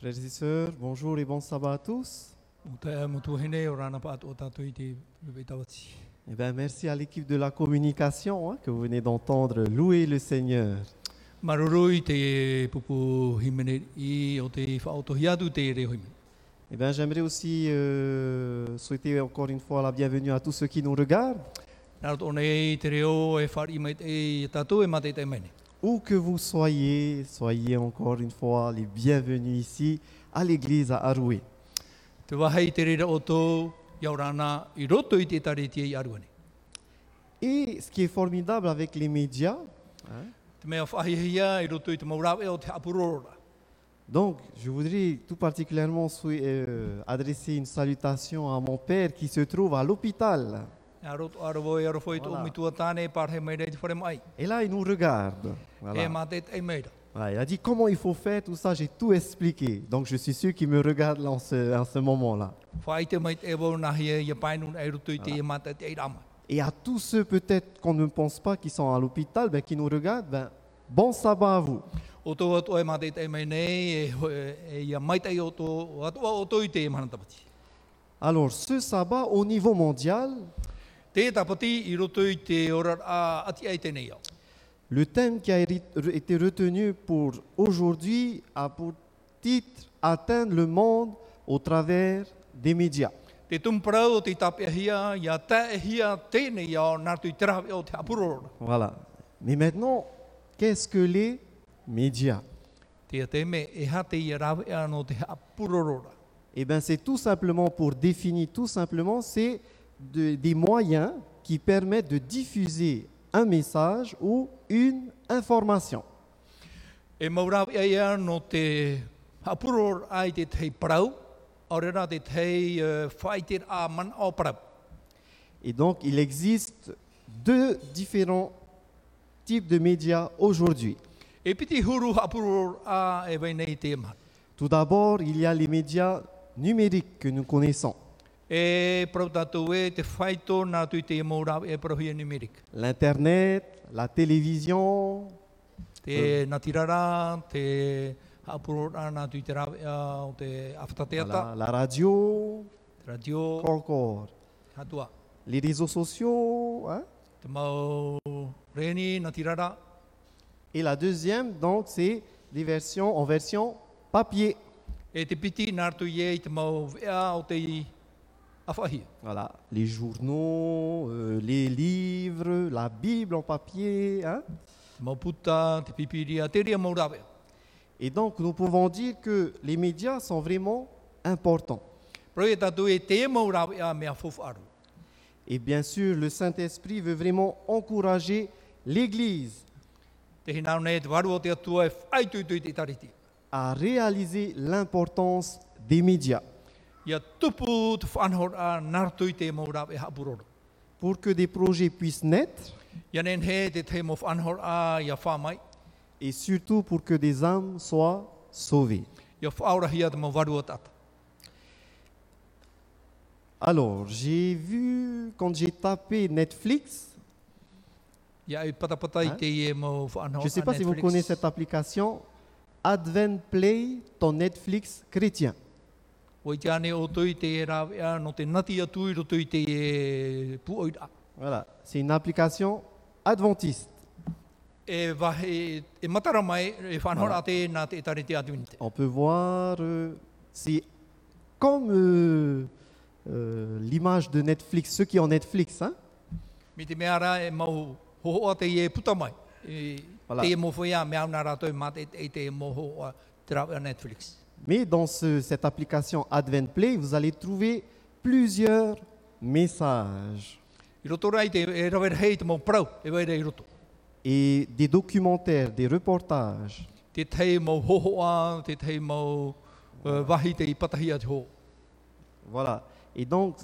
Frères et sœurs, bonjour et bon sabbat à tous. Eh bien, merci à l'équipe de la communication hein, que vous venez d'entendre louer le Seigneur. Eh bien, j'aimerais aussi euh, souhaiter encore une fois la bienvenue à tous ceux qui nous regardent, Où que vous soyez, soyez encore une fois les bienvenus ici à l'église à Aroué. Et ce qui est formidable avec les médias, donc je voudrais tout particulièrement euh, adresser une salutation à mon père qui se trouve à l'hôpital. Voilà. Et là, il nous regarde. Voilà. E. Voilà, il a dit comment il faut faire, tout ça, j'ai tout expliqué. Donc je suis sûr qu'il me regarde en ce, en ce moment-là. Et à tous ceux peut-être qu'on ne pense pas qui sont à l'hôpital, ben, qui nous regardent, ben, bon sabbat à vous. Alors ce sabbat au niveau mondial, Le thème qui a été retenu pour aujourd'hui a pour titre Atteindre le monde au travers des médias. Voilà. Mais maintenant, qu'est-ce que les médias? E. Eh bien, c'est tout simplement pour définir, tout simplement, c'est de- des moyens qui permettent de diffuser un message ou une information. E maurawe ia no te apurora ai te tei parau, o rera te tei whai te a man o parau. Et donc, il existe deux différents types de médias aujourd'hui. E piti huru apurora a e wei nei te man. Tout d'abord, il y a les médias numériques que nous connaissons. L'Internet, la télévision, te awhatateata, la, radio, radio, encore. Les réseaux sociaux. hein. Et la deuxième, donc, c'est des versions en version papier. e Voilà, les journaux, euh, les livres, la Bible en papier. hein. Et donc, nous pouvons dire que les médias sont vraiment importants. Pero tātou te maurawe a mea fofu aru. Et bien sûr, le Saint-Esprit veut vraiment encourager l'Église e à réaliser l'importance des médias pour que des projets puissent naître et surtout pour que des âmes soient sauvées. Alors, j'ai vu, quand j'ai tapé Netflix, e Hein? je ne sais pas si vous connaissez cette application, Advent Play, ton Netflix chrétien. O no te nati atu e. Voilà, c'est une application adventiste. Matara mai e te te tare te. On peut voir, euh, c'est comme euh, euh, l'image de Netflix, ceux qui ont Netflix. Hein? Mi te e mau te e puta mai. Te mo te mo ho Netflix. Mais dans ce- cette application Advent Play, vous allez trouver plusieurs messages e e et des documentaires, des reportages. Uh, ho. Voilà. Et donc,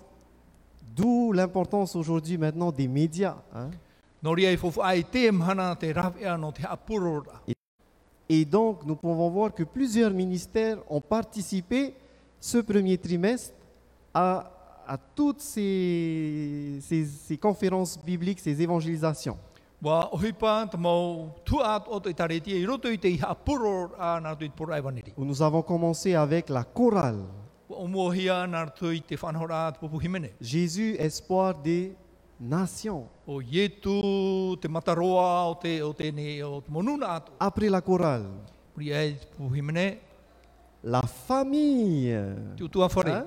d'où l'importance aujourd'hui maintenant des médias. hein. Nō Et donc, nous pouvons voir que plusieurs ministères ont participé ce premier trimestre à, à toutes ces, ces- ces conférences bibliques, ces évangélisations. Où nous avons commencé avec la chorale. Jésus, espoir des nations. O ietu te mataroa o te, o te, ne, o te monuna atu. Après la chorale, la famille. Hein?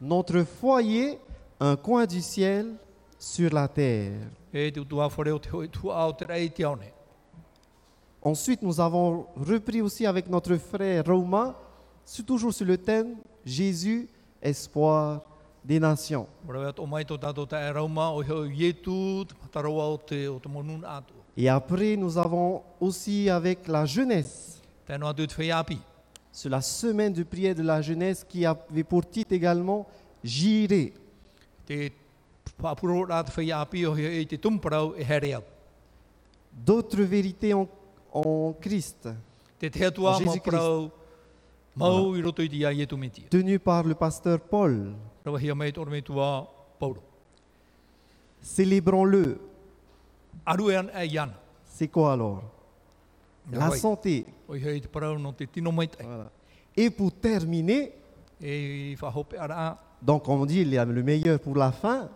Notre foyer, un coin du ciel sur la terre. E. Ensuite, nous avons repris aussi avec notre frère Romain, toujours sur le thème Jésus, espoir des nations. Et après, nous avons aussi avec la jeunesse, sur la semaine de prière de la jeunesse qui avait pour titre également J'irai. D'autres vérités en, en Christ, Te te atua O mau Jésus parau mau i roto i te ia ietu meti. tenues par le pasteur Paul. Célébrons-le. E. C'est quoi alors? La santé. Voilà. Et pour terminer, donc on dit il y a le meilleur pour la fin,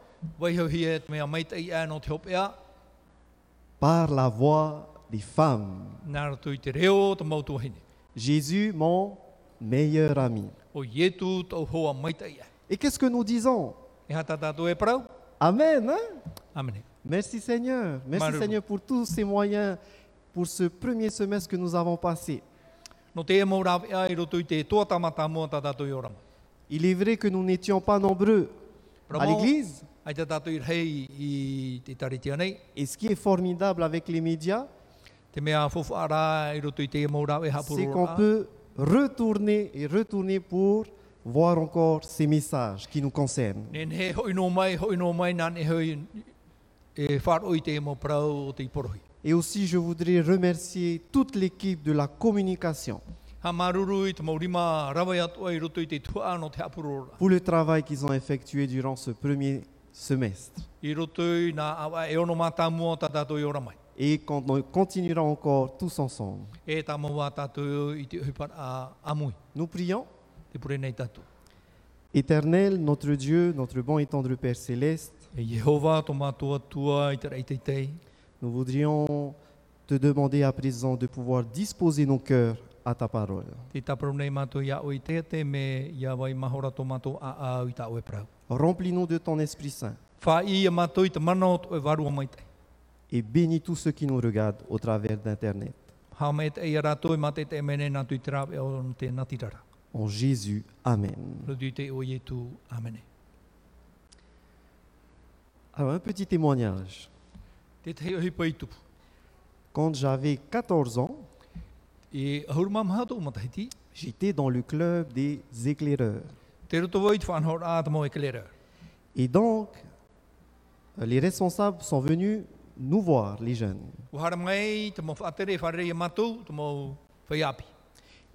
par la voix des femmes. Jésus, mon meilleur ami. Et qu'est-ce que nous disons. Amen. hein. Merci Seigneur. Merci. Seigneur pour tous ces moyens, pour ce premier semestre que nous avons passé. Il est vrai que nous n'étions pas nombreux à l'église. Et ce qui est formidable avec les médias, c'est qu'on peut retourner et retourner pour voir encore ces messages qui nous concernent. E. Et aussi, je voudrais remercier toute l'équipe de la communication pour le travail qu'ils ont effectué durant ce premier semestre. E. Et qu'on on continuera encore tous ensemble. E. Nous prions. Te. Éternel, notre Dieu, notre bon et tendre Père céleste, E Jehova tua nous voudrions te demander à présent de pouvoir disposer nos cœurs à ta parole. Te taparu nei mātua ia o i te te me ia wai mahora tō mātua a a i tā oe parau. Remplis-nous de ton Esprit Saint et bénis tous ceux qui nous regardent au travers d'Internet. En Jésus, Amen. Alors, un petit témoignage. Quand j'avais 14 ans, j'étais dans le club des éclaireurs. Et donc, euh, les responsables sont venus nous voir, les jeunes.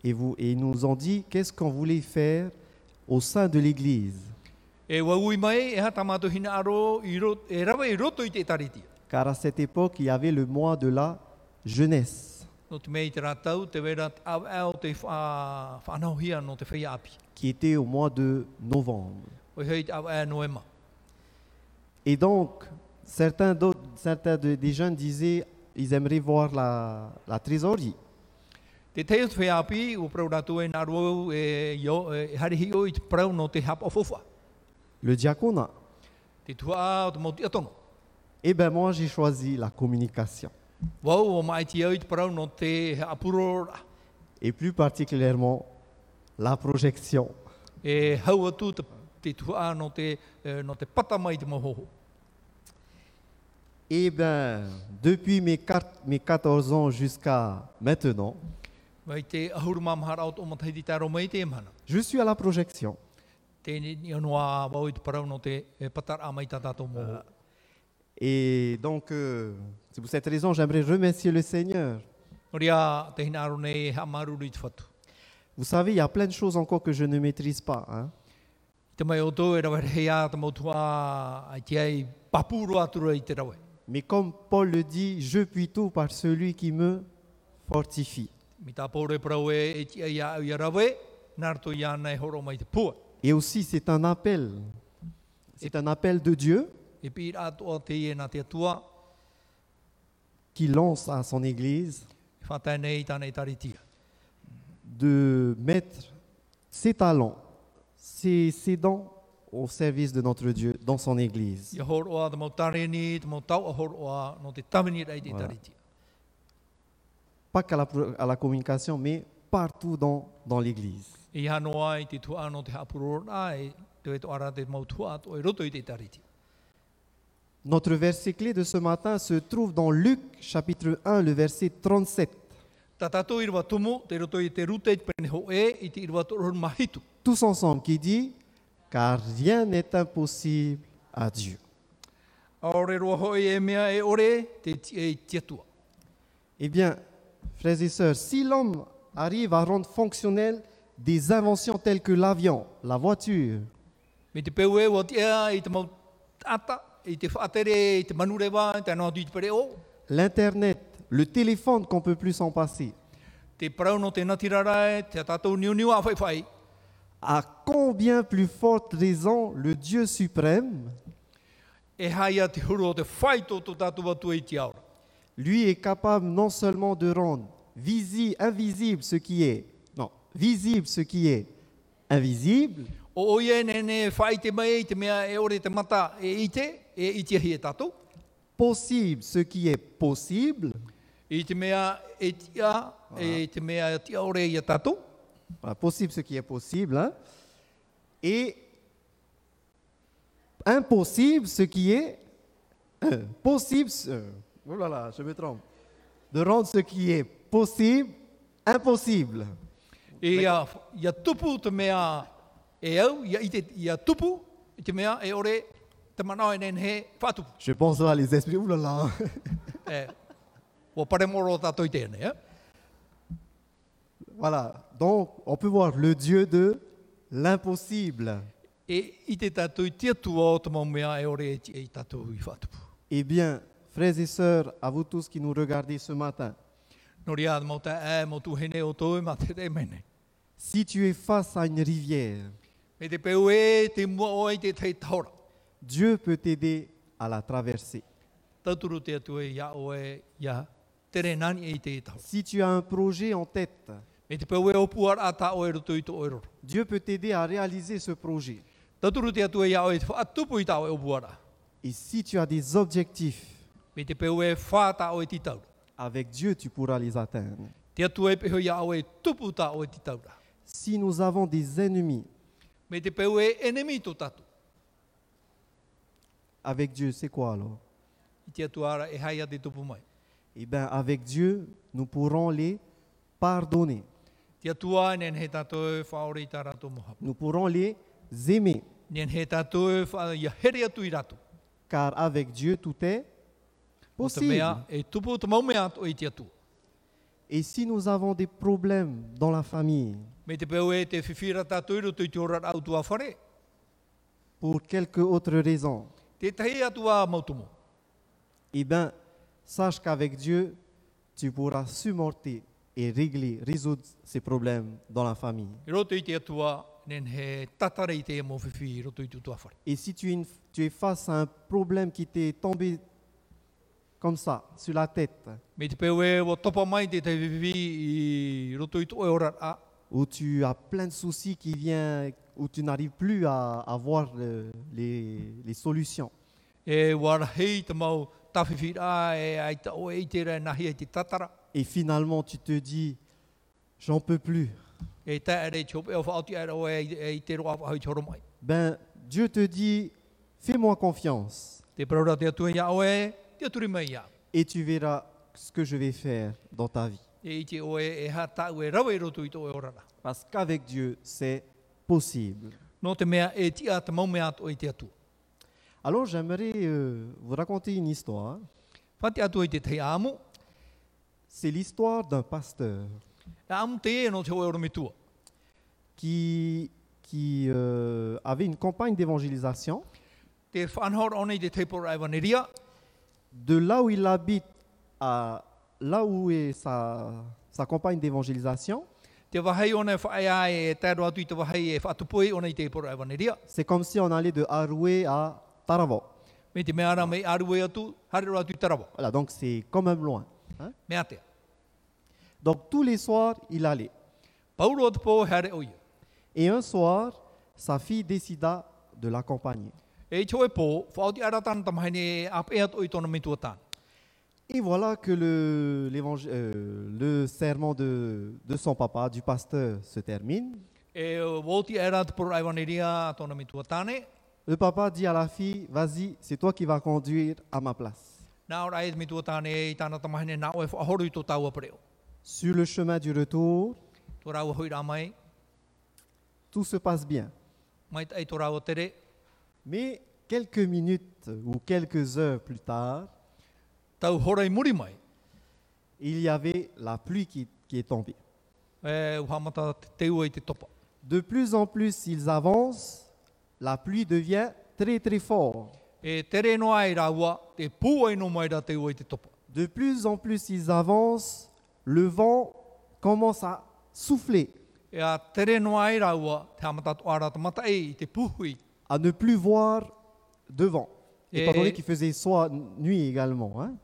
Et, vous, et ils nous ont dit qu'est-ce qu'on voulait faire au sein de l'église? E e e. Car à cette époque, il y avait le mois de la jeunesse. Qui était au mois de novembre. Et donc, certains, certains de- des jeunes disaient ils aimeraient voir la, la trésorerie. Teo te whaiapi, o prau rātou e nāro e, io, e harihi o i te prau no te hapa o fofa. Le diaconat. Te tua o te mauti atono. Eh bien, moi, j'ai choisi la communication. Wau o mai ti au i te parau no te apuro. Et plus particulièrement, la projection. E hau atu te, te tua no te, eh, no te pata mai te mohoho. Eh bien, depuis mes 14 ans jusqu'à maintenant, Je suis à la projection. E tātou moho. Et donc, euh, c'est pour cette raison, j'aimerais remercier le Seigneur. Vous savez, il y a plein de choses encore que je ne maîtrise pas. hein. Mais comme Paul le dit, je puis tout par celui qui me fortifie. E e. Et aussi, c'est un appel. C'est un appel de Dieu E qui lance à son Église de mettre ses talents, ses, ses dons au service de notre Dieu dans son Église. Voilà. Pas qu'à la, à la communication, mais partout dans, dans l'Église. E e. Notre verset clé de ce matin se trouve dans Luc chapitre 1, le verset 37. Tā tātou i rwa tumu, te roto i te rute i te pene ho e. Tous ensemble, qui dit Car rien n'est impossible à Dieu. Eh bien, frères et sœurs, si l'homme arrive à rendre fonctionnelles des inventions telles que l'avion, la voiture, l'Internet, le téléphone qu'on peut plus s'en passer, à combien plus forte raison le Dieu suprême, lui est capable non seulement de rendre visi, invisible ce qui est, non, visible ce qui est invisible, e e e possible ce qui est possible. Voilà, possible ce qui est possible, hein, et impossible ce qui est euh, possible. ce- oh là là, je me trompe. De rendre ce qui est possible impossible. E ia, ia tupu te mea e au, ia, i te, ia tupu te mea e ore te manao e nen he whatupu. Je pense à les esprits. Ouh là là. E, o pare moro o tātou i tēnei, eh? Voilà. Donc, on peut voir le Dieu de l'impossible. E i te tātou i tia tua o te mea e ore e ti- e i tātou i whatupu. Eh bien, frères et sœurs, à vous tous qui nous regardez ce matin, si tu es face à une rivière, e. Dieu peut t'aider à la traverser. E e. Si tu as un projet en tête. Dieu peut t'aider à réaliser ce projet. Et si tu as des objectifs, Avec Dieu, tu pourras les atteindre. E. Si nous avons des ennemis, avec Dieu, c'est quoi alors? E. Eh bien, avec Dieu, nous pourrons les pardonner. E. Nous pourrons les aimer. Car avec Dieu, tout est possible. Et si nous avons des problèmes dans la famille, e pour quelque autre raison, eh bien, sache qu'avec Dieu, tu pourras surmonter et régler, résoudre ces problèmes dans la famille. Et si tu es, une- tu es face à un problème qui t'est tombé comme ça, sur la tête, Me te peu e o topa mai te te whiwhi i roto i te ora a. où tu as plein de soucis qui viennent, où tu n'arrives plus à, à voir le- les, les solutions. E wara hei te mau tawhiwhira e ai ta o e i te rea nahi e te tatara. Et finalement, tu te dis, j'en peux plus. E ta ere chope e o whaoti ere o e e i te roa wahau choro mai. Ben, Dieu te dit, fais-moi confiance Et tu verras ce que je vais faire dans ta vie. E e e. Parce qu'avec Dieu, c'est possible. Alors, j'aimerais euh, vous raconter une histoire. C'est l'histoire d'un pasteur qui euh, avait une campagne d'évangélisation de là où il habite à là où est sa, sa campagne d'évangélisation, e e e c'est comme si on allait de Haroué à Taravo. Voilà, donc c'est quand même loin. hein. Donc tous les soirs, il allait. Et un soir, sa fille décida de l'accompagner. Et voilà que le, euh, le serment de, de son papa, du pasteur, se termine. Le papa dit à la fille, vas-y, c'est toi qui vas conduire à ma place. Sur le chemin du retour, tout se passe bien. Mais quelques minutes ou quelques heures plus tard, il y avait la pluie qui, qui est tombée. e. De plus en plus ils avancent, la pluie devient très très forte. E. De plus en plus ils avancent, le vent commence à souffler, À ne plus voir devant. Étant Et- donné qu'il faisait soit nuit également. hein.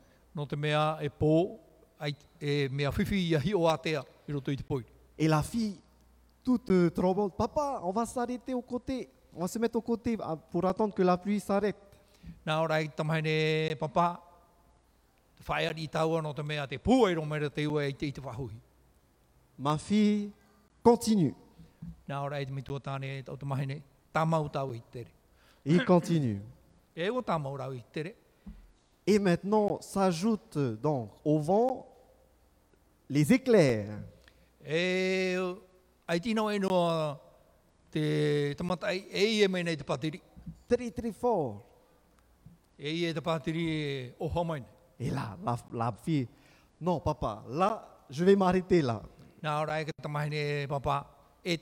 Et la fille, toute euh, tremblante, papa, on va s'arrêter au côté, on va se mettre au côté ah, pour attendre que la pluie s'arrête. Ma fille continue. Il continue. Et maintenant s'ajoutent donc au vent les éclairs. E e e. Très très fort. Et là, la, la fille, non papa, là, je vais m'arrêter là. Papa, e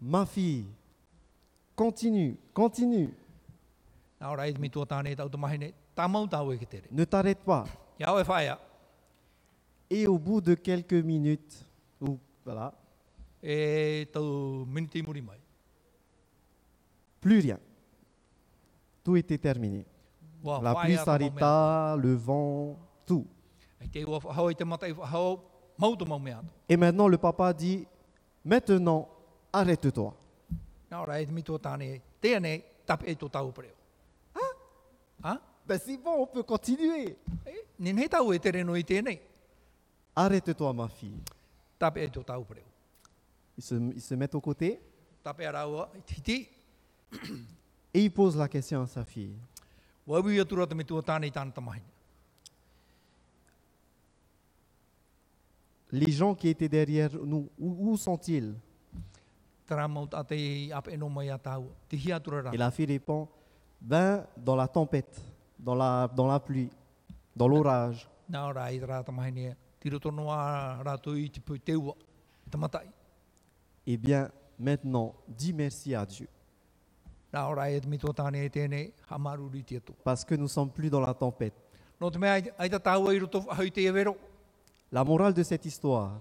Ma fille, continue, continue, e ne t'arrête pas. E Et au bout de quelques minutes, ou voilà, e plus rien. Tout était terminé. La pluie s'arrêta, le vent, tout. Et maintenant, le papa dit, maintenant, arrête-toi. Ha? Ben c'est bon, on peut continuer. Arrête-toi, ma fille. Ils se, ils se mettent aux côtés et il pose la question à sa fille. Les gens qui étaient derrière nous, où, où sont-ils? Et la fille répond, ben, dans la tempête, dans la, dans la pluie, dans l'orage. Eh bien, maintenant, dis merci à Dieu. E. Parce que nous ne sommes plus dans la tempête. La morale de cette histoire,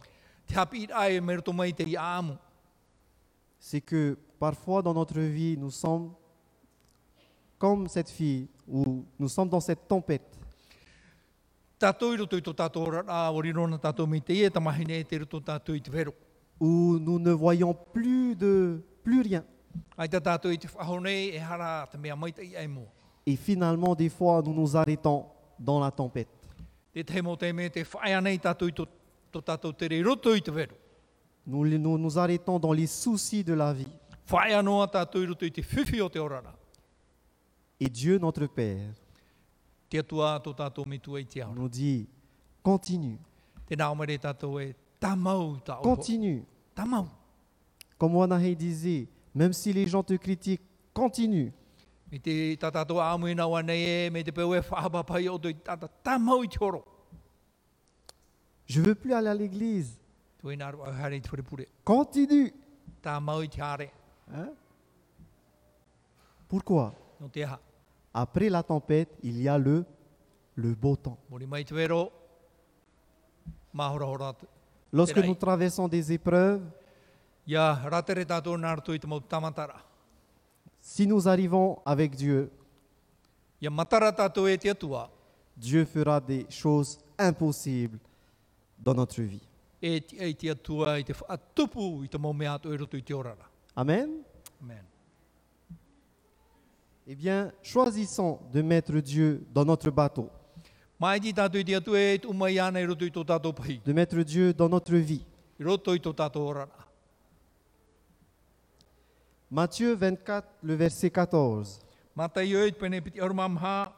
c'est que parfois dans notre vie, nous sommes comme cette fille, où nous sommes dans cette tempête. Te e où nous ne voyons plus de plus rien. E. Et finalement, des fois, nous nous arrêtons dans la tempête. Nous, nous nous arrêtons dans les soucis de la vie. Et Dieu, notre Père, nous dit, continue, Te tamau opo. continue. Tamau. Comme Wanahei disait, même si les gens te critiquent, continue. Me te e, me te tamau i te oro. Je veux plus aller à l'église. Continue. Hein? Pourquoi? Après la tempête, il y a le, le beau temps. Lorsque nous traversons des épreuves, si nous arrivons avec Dieu, e Dieu fera des choses impossibles dans notre vie. E te te atua i te whaatupu i te mau mea atu roto i te orara. Amen. Amen. Eh bien, choisissons de mettre Dieu dans notre bateau, Mai ti tātou i te atu e te umai ana i roto i tō tātou pahi. de mettre Dieu dans notre vie. I roto i tō tātou orara. Matthieu 24, le verset 14. Mata i oi te pene piti arumamha,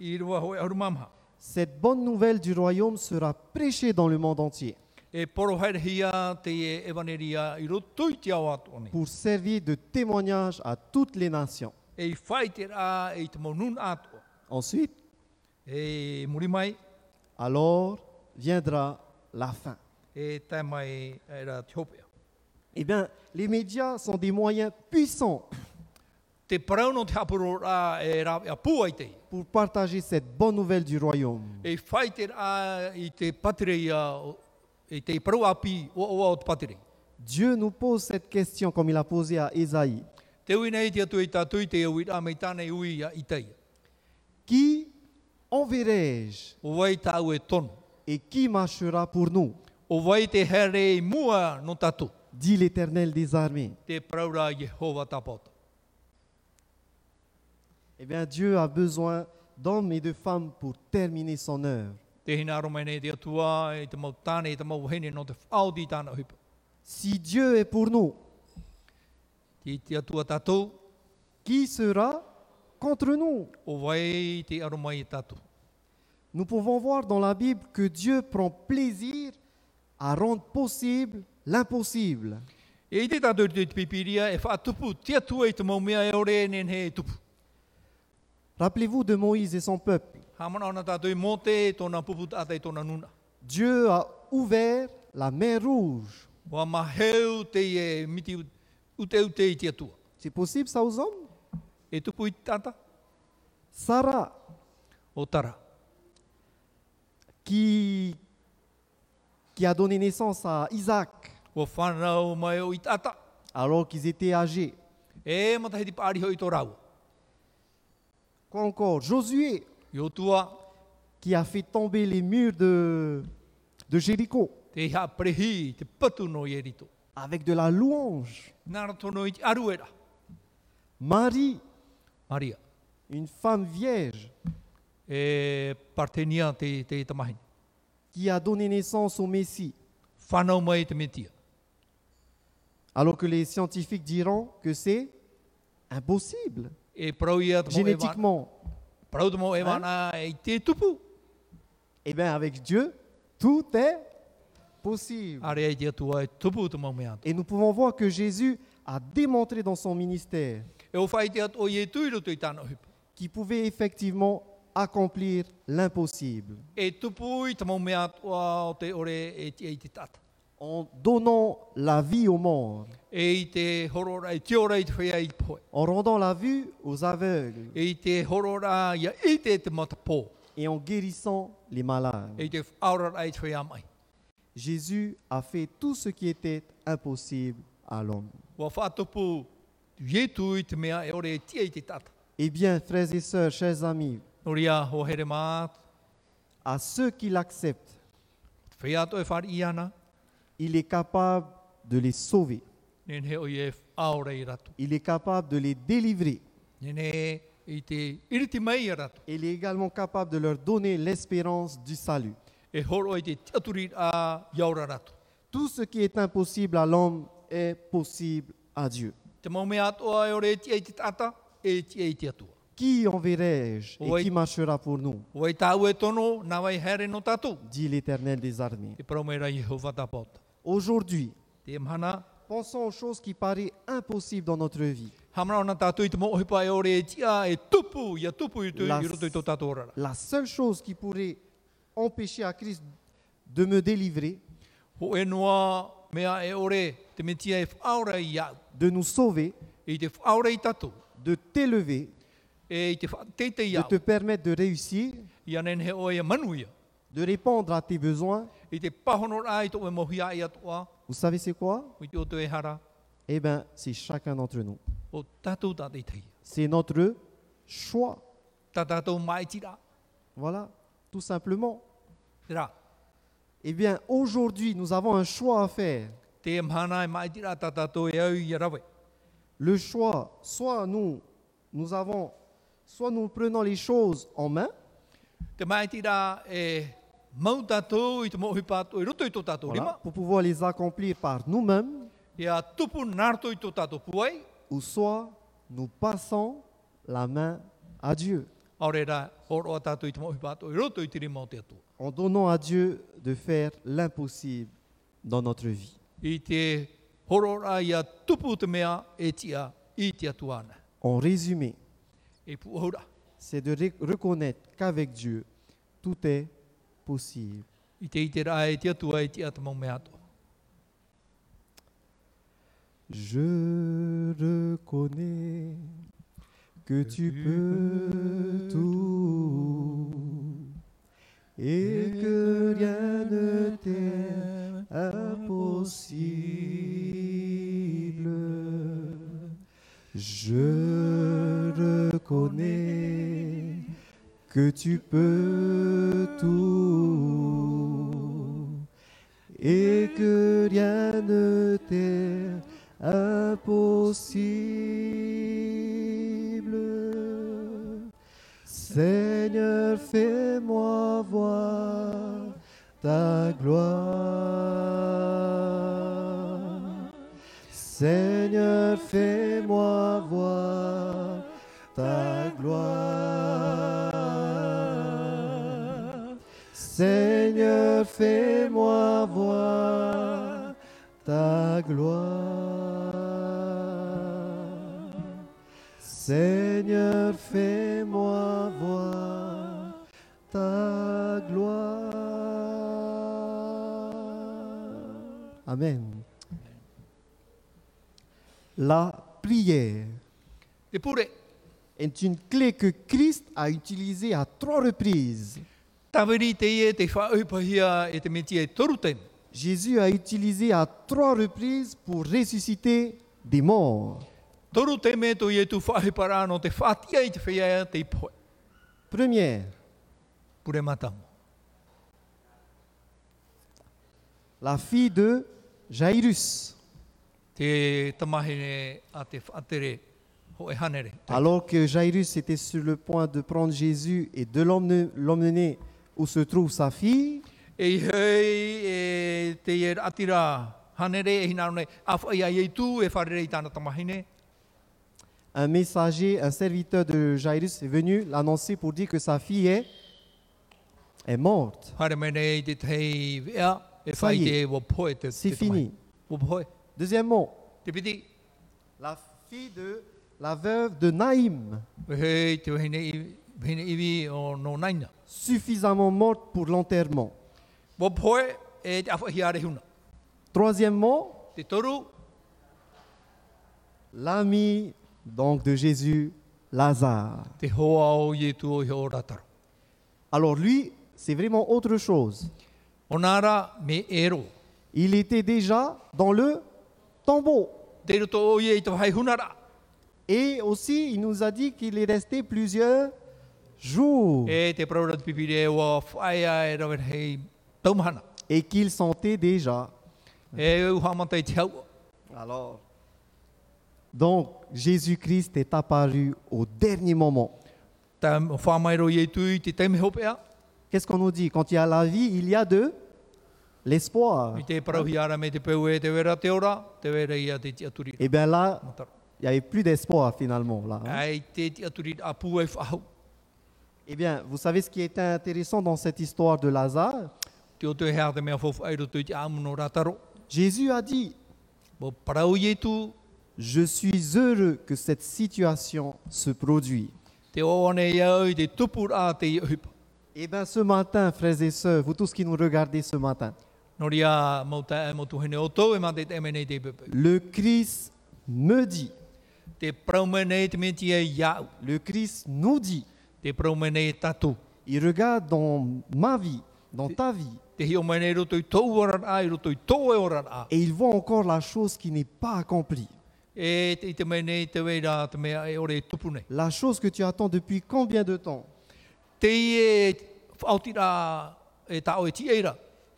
i rua hoe arumamha. Cette bonne nouvelle du royaume sera prêchée dans le monde entier E e pour servir de témoignage à toutes les nations. E. Ensuite, alors viendra la fin. Eh bien, les médias sont des moyens puissants pour partager cette bonne nouvelle du royaume. E whai te rā i te patire ia, o- i te parau api o o o te patire. Dieu nous pose cette question comme il a posé à Ésaïe. Tei. Qui enverrai-je et qui marchera pour nous dit l'Éternel des armées. Eh bien, Dieu a besoin d'hommes et de femmes pour terminer son œuvre. Si Dieu est pour nous, qui sera contre nous? Nous pouvons voir dans la Bible que Dieu prend plaisir à rendre possible l'impossible. Rappelez-vous de Moïse et son peuple. Dieu a ouvert la mer rouge. C'est possible ça aux hommes? E tāta, Sarah, o tara. qui, qui a donné naissance à Isaac alors qu'ils étaient âgés. E. Quoi encore? Josué, qui a fait tomber les murs de, de Jéricho avec de la louange. Marie, Maria. une femme vierge, E qui a donné naissance au Messie. Alors que les scientifiques diront que c'est impossible, E génétiquement. E e tupu. Eh bien, avec Dieu, tout est possible. E. Et nous pouvons voir que Jésus a démontré dans son ministère E e qu'il pouvait effectivement accomplir l'impossible En donnant la vie E e te poe. en rendant la vue aux aveugles. Et en guérissant les malades. Jésus a fait tout ce qui était impossible à l'homme. Eh bien, frères et sœurs, chers amis, à ceux qui l'acceptent, il est capable de les sauver. Il est capable de les délivrer. Il est également capable de leur donner l'espérance du salut. Tout ce qui est impossible à l'homme est possible à Dieu. E e e. Qui enverrai-je et qui marchera pour nous? Dit l'Éternel des armées. Aujourd'hui, pensons aux choses qui paraissent impossibles dans notre vie. e orara. La seule chose qui pourrait empêcher à Christ de me délivrer, e e de nous sauver, de t'élever, de te permettre de réussir, de répondre à tes besoins. Vous savez c'est quoi? Eh bien, c'est chacun d'entre nous. o tātou tā te tei. C'est notre choix. Voilà, tout simplement. Eh bien, aujourd'hui, nous avons un choix à faire. E e rawe. Le choix, soit nous, nous avons, soit nous prenons les choses en main, Voilà, pour pouvoir les accomplir par nous-mêmes, ou soit nous passons la main à Dieu, en donnant à Dieu de faire l'impossible dans notre vie. En résumé, c'est de rec- reconnaître qu'avec Dieu, tout est possible. e atua. Je reconnais que tu peux tout et que rien ne t'est impossible. Je reconnais que tu peux tout et que rien ne t'est impossible. Seigneur, fais-moi voir ta gloire. Seigneur, fais-moi voir ta gloire. Seigneur, fais-moi voir ta gloire. Seigneur, fais-moi voir ta gloire. Amen. La prière est une clé que Christ a utilisée à trois reprises. Jésus a utilisé à trois reprises pour ressusciter des morts. Première, la fille de Jairus. Alors que Jairus était sur le point de prendre Jésus et de l'emmener où se trouve sa fille, E e e un messager, un serviteur de Jairus est venu l'annoncer pour dire que sa fille est, est morte. Ça y est. C'est fini. Te piti, la fille de la veuve de Naïm, suffisamment morte pour l'enterrement. E. Troisièmement, l'ami donc de Jésus, Lazare. Alors lui, c'est vraiment autre chose. Il était déjà dans le tombeau. Et aussi, il nous a dit qu'il est resté plusieurs jours E e et qu'il sentait déjà. E. Alors, donc Jésus-Christ est apparu au dernier moment. E. Qu'est-ce qu'on nous dit Quand il y a la vie, il y a de l'espoir. E. Et bien là, il n'y avait plus d'espoir finalement. Là, hein. Eh bien, vous savez ce qui était intéressant dans cette histoire de Lazare? Jésus a dit, e je suis heureux que cette situation se produise. Eh bien, ce matin, frères et sœurs, vous tous qui nous regardez ce matin, e e pepe. le Christ me dit e Le Christ nous dit, il regarde dans ma vie, dans ta vie, et il voit encore la chose qui n'est pas accomplie. La chose que tu attends depuis combien de temps?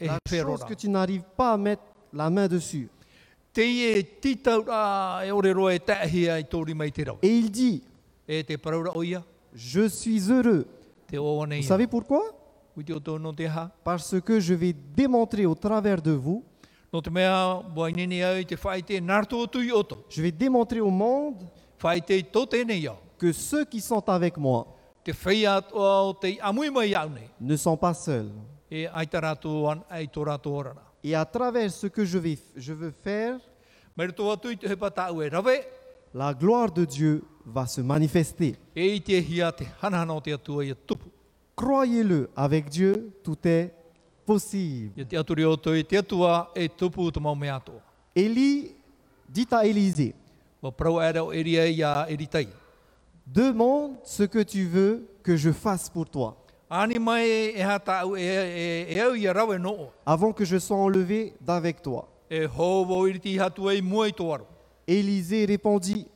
La chose que tu n'arrives pas à mettre la main dessus. Et il dit, Je suis heureux. Vous savez pourquoi? Parce que je vais démontrer au travers de vous, je vais démontrer au monde que ceux qui sont avec moi ne sont pas seuls. E. Et à travers ce que je, vais, je veux faire, e la gloire de Dieu va se manifester. e tupu. Croyez-le, avec Dieu, tout est possible. E. Élie dit à Élisée, demande ce que tu veux que je fasse pour toi, e e, e, e avant que je sois enlevé d'avec toi. E e. Élisée répondit,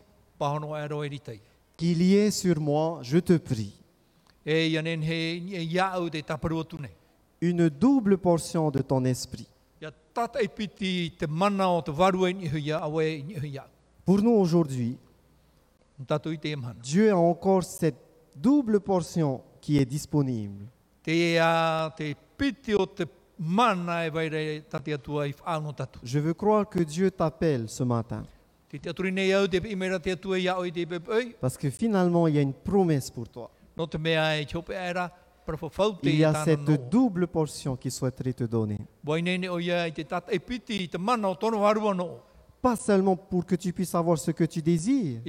Qu'il y ait sur moi, je te prie, une double portion de ton esprit. Pour nous aujourd'hui. Dieu a encore cette double portion qui est disponible. Je veux croire que Dieu t'appelle ce matin, Parce que finalement, il y a une promesse pour toi. E Il y a cette double portion qu'il souhaiterait te donner. E. Pas seulement pour que tu puisses avoir ce que tu désires,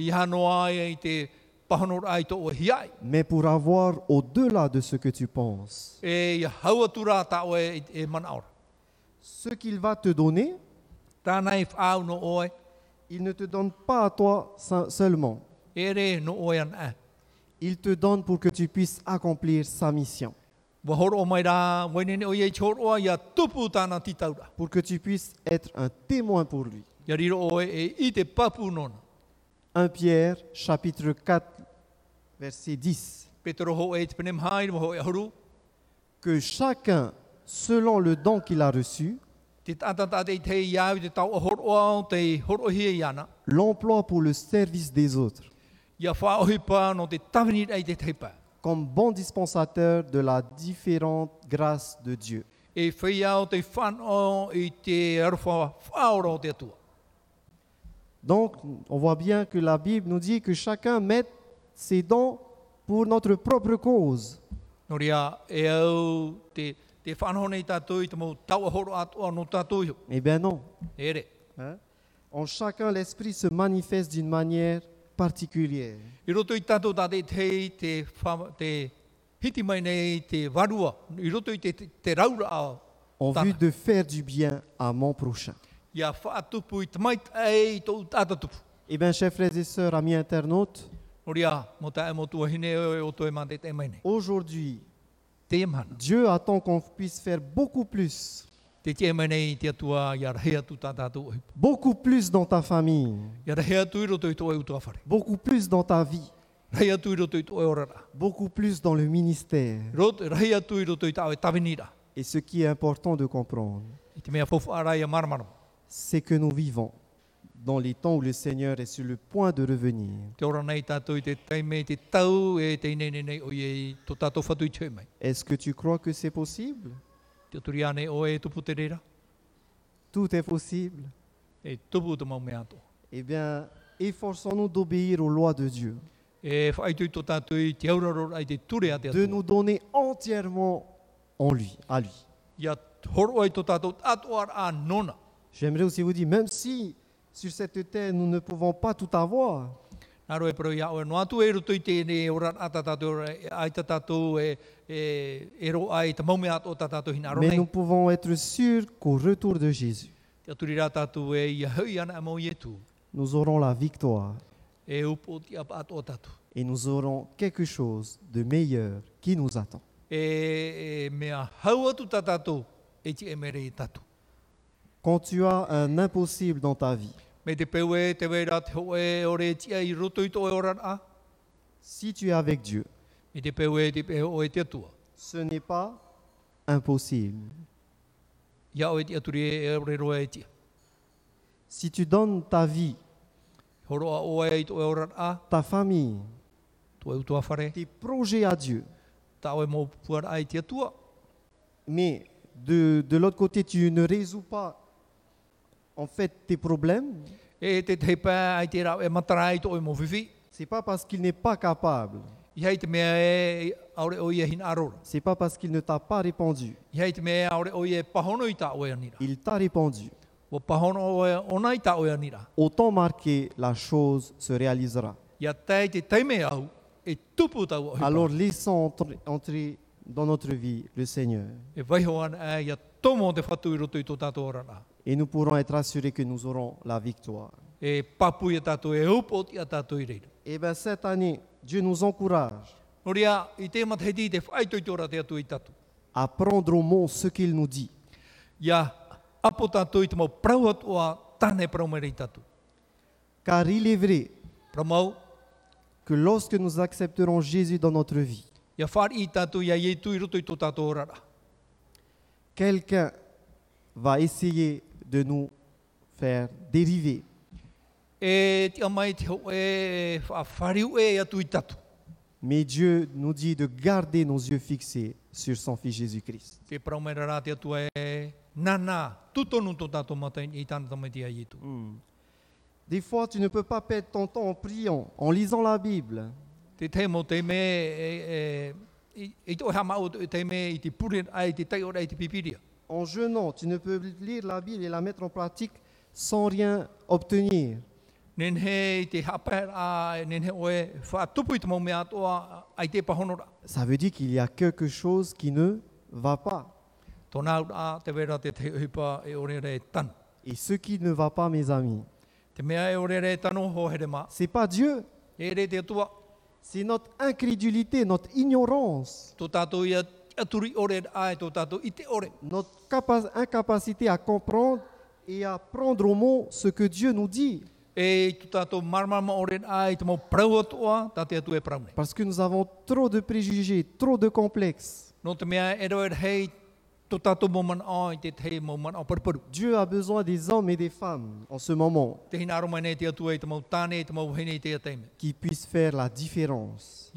mais pour avoir au-delà de ce que tu penses. E. Ce qu'il va te donner, il ne te donne pas à toi se- seulement. Il te donne pour que tu puisses accomplir sa mission, pour que tu puisses être un témoin pour lui. Ia riro oe e. 1 Pierre chapitre 4 verset 10. Petero ho e e. Que chacun, selon le don qu'il a reçu, Te tātata te te iau, te tau o horo au, te horo hia i ana. l'emploie pour le service des autres, comme bon dispensateur de la différente grâce de Dieu. E. Donc, on voit bien que la Bible nous dit que chacun met ses dons pour notre propre cause. E te, tātou i te no tātou iho. Eh bien non. Hein? En chacun, l'Esprit se manifeste d'une manière particulière. I roto i tātou tā te te, te, wha, te hiti mai nei te varua. I roto i te, te, te raura au. en vue de faire du bien à mon prochain. Ia whaatupu i te mait ei tō tātatupu. Eh bien, chers frères et sœurs, amis internautes, No ria, mo tā mo tua hine o e o toi mā te te mai nei. aujourd'hui, Dieu attend qu'on puisse faire beaucoup plus, beaucoup plus dans ta famille, beaucoup plus dans ta vie, beaucoup plus dans le ministère. Et ce qui est important de comprendre, c'est que nous vivons dans les temps où le Seigneur est sur le point de revenir. E mai. Est-ce que tu crois que c'est possible? E. Tout est possible. E. Eh bien, efforçons-nous d'obéir aux lois de Dieu, E de nous donner entièrement en lui, à lui. J'aimerais aussi vous dire, même si sur cette terre nous ne pouvons pas tout avoir, e e no atu e rutu i e ai e, e, e ro ai maume ato o hina mais nous pouvons être sûrs qu'au retour de Jésus, Te aturi rā tātou e ia hui ana a mau i e nous aurons la victoire. e upo ti apa ato tatu. et nous aurons quelque chose de meilleur qui nous attend. E, e mea hau atu tā tātou e ti e mere i tatu. Quand tu as un impossible dans ta vie, si tu es avec Dieu, ce n'est pas impossible. E e. Si tu donnes ta vie, e ta famille, tes projets à Dieu, mais de, de l'autre côté, tu ne résous pas en fait tes problèmes, E te te pā ai te rau e matara i to e mo whiwhi. c'est pas parce qu'il n'est pas capable, I hei te mea e aure o ia hina arora. c'est pas parce qu'il ne t'a pas répondu. I hei te mea aure o ia pahono i ta o anira. Il t'a répondu. O pahono o e ona i ta anira. Au temps marqué, la chose se réalisera. Ia tei te teime au e tupu tau o hipa. Alors laissons entrer, entrer dans notre vie le Seigneur E waiho ana e ia tomo te whatu i roto i tō tātou orana. Et nous pourrons être assurés que nous aurons la victoire. E papu tātou e upo tātou i reira. Et bien cette année, Dieu nous encourage Noria, i te mathedi te whaito i tōra te atu i tatu. à prendre au mot ce qu'il nous dit. Ia apo tātou i te mau prau atua tāne prau mere i tatu. Car il est vrai Prau mau, que lorsque nous accepterons Jésus dans notre vie, ia whari i tātou ia i tu i roto i tō tātou orana. quelqu'un va essayer de nous faire dériver. E e e. Mais Dieu nous dit de garder nos yeux fixés sur son Fils Jésus-Christ. Tu. Des fois, tu ne peux pas perdre ton temps en priant, en lisant la Bible. En jeûnant, tu ne peux lire la Bible et la mettre en pratique sans rien obtenir. Ça veut dire qu'il y a quelque chose qui ne va pas. E. Et ce qui ne va pas, mes amis, e c'est pas Dieu, E c'est notre incrédulité, notre ignorance, notre capa- incapacité à comprendre et à prendre au mot ce que Dieu nous dit. E e. Parce que nous avons trop de préjugés, trop de complexes. E. Dieu a besoin des hommes et des femmes en ce moment qui puissent faire la différence.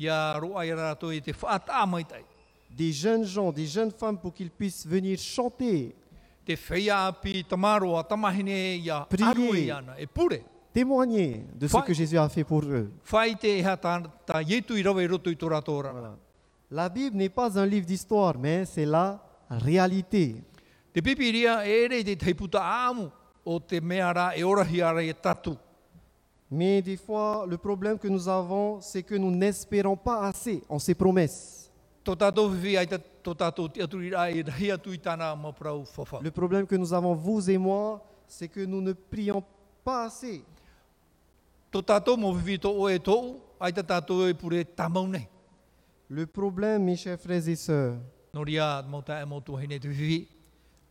Des jeunes gens, des jeunes femmes pour qu'ils puissent venir chanter, Prier. e témoigner de ce que Jésus a fait pour eux. Voilà. La Bible n'est pas un livre d'histoire, mais c'est la réalité. E e. Mais des fois, le problème que nous avons, c'est que nous n'espérons pas assez en ces promesses. Le problème que nous avons, vous et moi, c'est que nous ne prions pas assez. Le problème, mes chers frères et sœurs,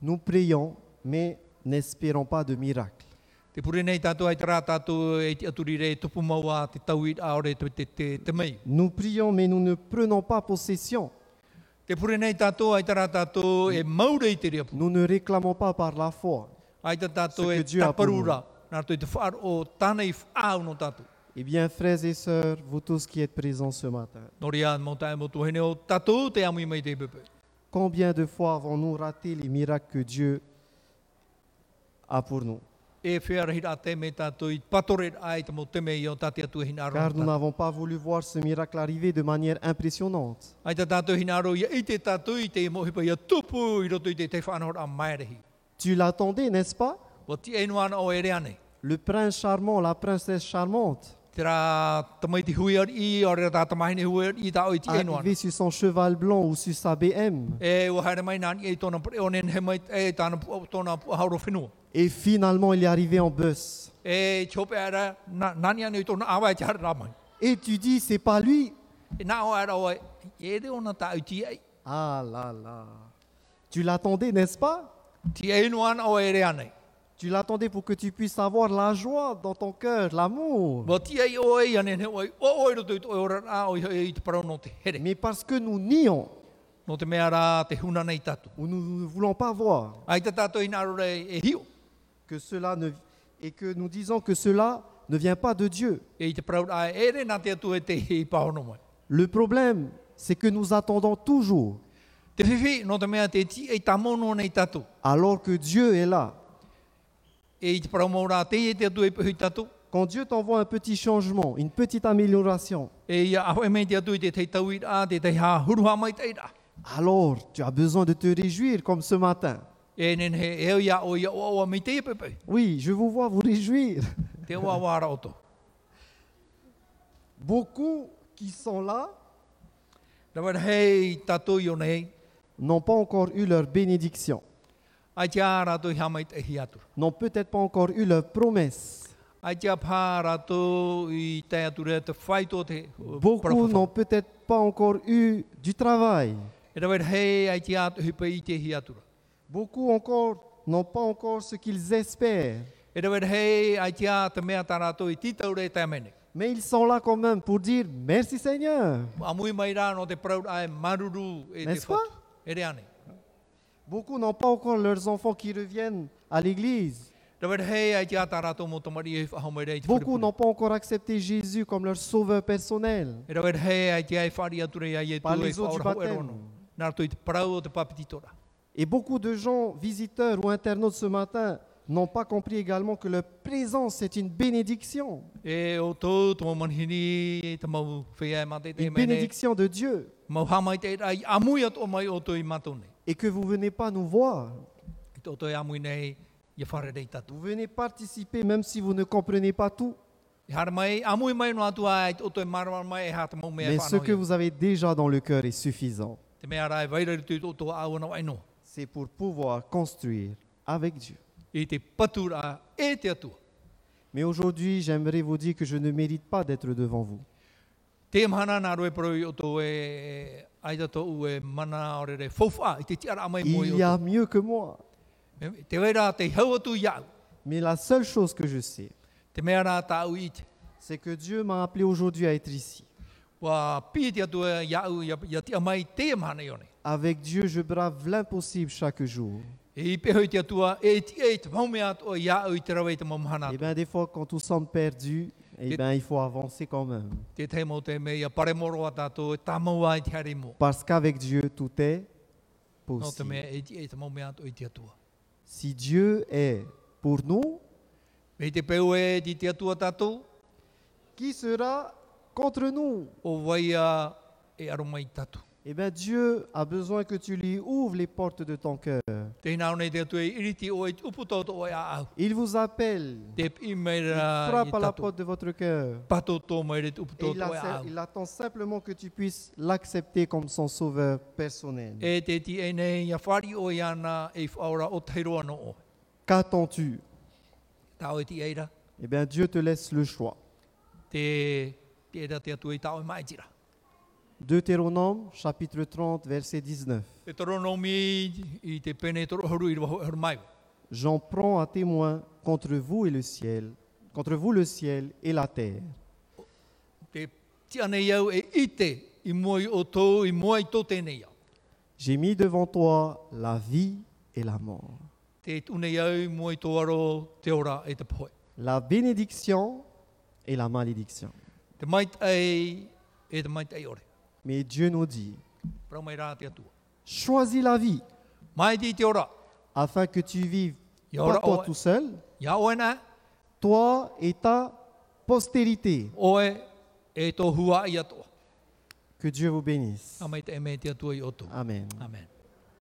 nous prions, mais n'espérons pas de miracle. Te pure nei tātou ai tā rā tātou e te aturi re tupu maua te tau i aore te, te, te, te mei. Nous prions, mais nous ne prenons pas possession. Te pure nei ai e maure i te rea pu. Nous ne réclamons pas par la foi. Ai tā tātou Ce e que Dieu a pour taparura. Nā toi te whaar o tānei whaau no tātou. Eh bien, frères et sœurs, vous tous qui êtes présents ce matin, e combien de fois avons-nous raté les miracles que Dieu a pour nous? Car nous n'avons pas voulu voir ce miracle arriver de manière impressionnante. Ai tā tātou hina aro ia i te tātou i te mohipa ia tupu i roto i te te whanahora a maerehi. Tu l'attendais, n'est-ce pas? Le prince charmant, la princesse charmante, arrivé sur son cheval blanc ou sur sa BM, Et finalement, il est arrivé en bus. Et tu dis, c'est pas lui. E. Ah là là. Tu l'attendais, n'est-ce pas? Tu l'attendais pour que tu puisses avoir la joie dans ton cœur, l'amour. Mais parce que nous nions, ou nous ne voulons pas voir. Que cela ne et que nous disons que cela ne vient pas de Dieu. E e. Le problème, c'est que nous attendons toujours, e alors que Dieu est là. Quand Dieu t'envoie un petit changement, une petite amélioration, alors tu as besoin de te réjouir comme ce matin. E e e. Oui, je vous vois vous réjouir. Beaucoup qui sont là n'ont pas encore eu leur bénédiction, n'ont peut-être pas encore eu leur promesse. Beaucoup n'ont peut-être pas encore eu du travail. Beaucoup encore n'ont pas encore ce qu'ils espèrent. Mais ils sont là quand même pour dire merci Seigneur. E N'est-ce pas? Beaucoup n'ont pas encore leurs enfants qui reviennent à l'église. E te Beaucoup n'ont pas encore accepté Jésus comme leur sauveur personnel. Par les eaux du baptême. Et beaucoup de gens, visiteurs ou internautes ce matin, n'ont pas compris également que leur présence est une bénédiction. E e Une bénédiction de Dieu. Et que vous venez pas nous voir. Vous venez participer même si vous ne comprenez pas tout. E mea Mais ce que vous avez déjà dans le cœur est suffisant. C'est pour pouvoir construire avec Dieu. E. Mais aujourd'hui, j'aimerais vous dire que je ne mérite pas d'être devant vous. E e i Il y a mieux que moi. Mais la seule chose que je sais, c'est que Dieu m'a appelé aujourd'hui à être ici. Avec Dieu, je brave l'impossible chaque jour. E i peho i te atua e ti e te mau mea atu o iau i te rawe te mamahana. Et bien, des fois, quand nous sommes perdus, eh ben, il faut avancer quand même. Parce qu'avec Dieu, tout est possible. Si Dieu est pour nous, qui sera contre nous? Eh bien, Dieu a besoin que tu lui ouvres les portes de ton cœur. Il vous appelle, il frappe à la porte de votre cœur. Il, il attend simplement que tu puisses l'accepter comme son sauveur personnel. E. Qu'attends-tu? E. Eh bien, Dieu te laisse le choix. Deutéronome, chapitre 30, verset 19. Te toronomi i te pene toro horu i roho horu mai. J'en prends à témoin contre vous et le ciel, contre vous le ciel et la terre. E. J'ai mis devant toi la vie et la mort, e la bénédiction et la malédiction. Mais Dieu nous dit, choisis la vie afin que tu vives pas toi tout seul, toi et ta postérité. E. Que Dieu vous bénisse. Amen. Amen.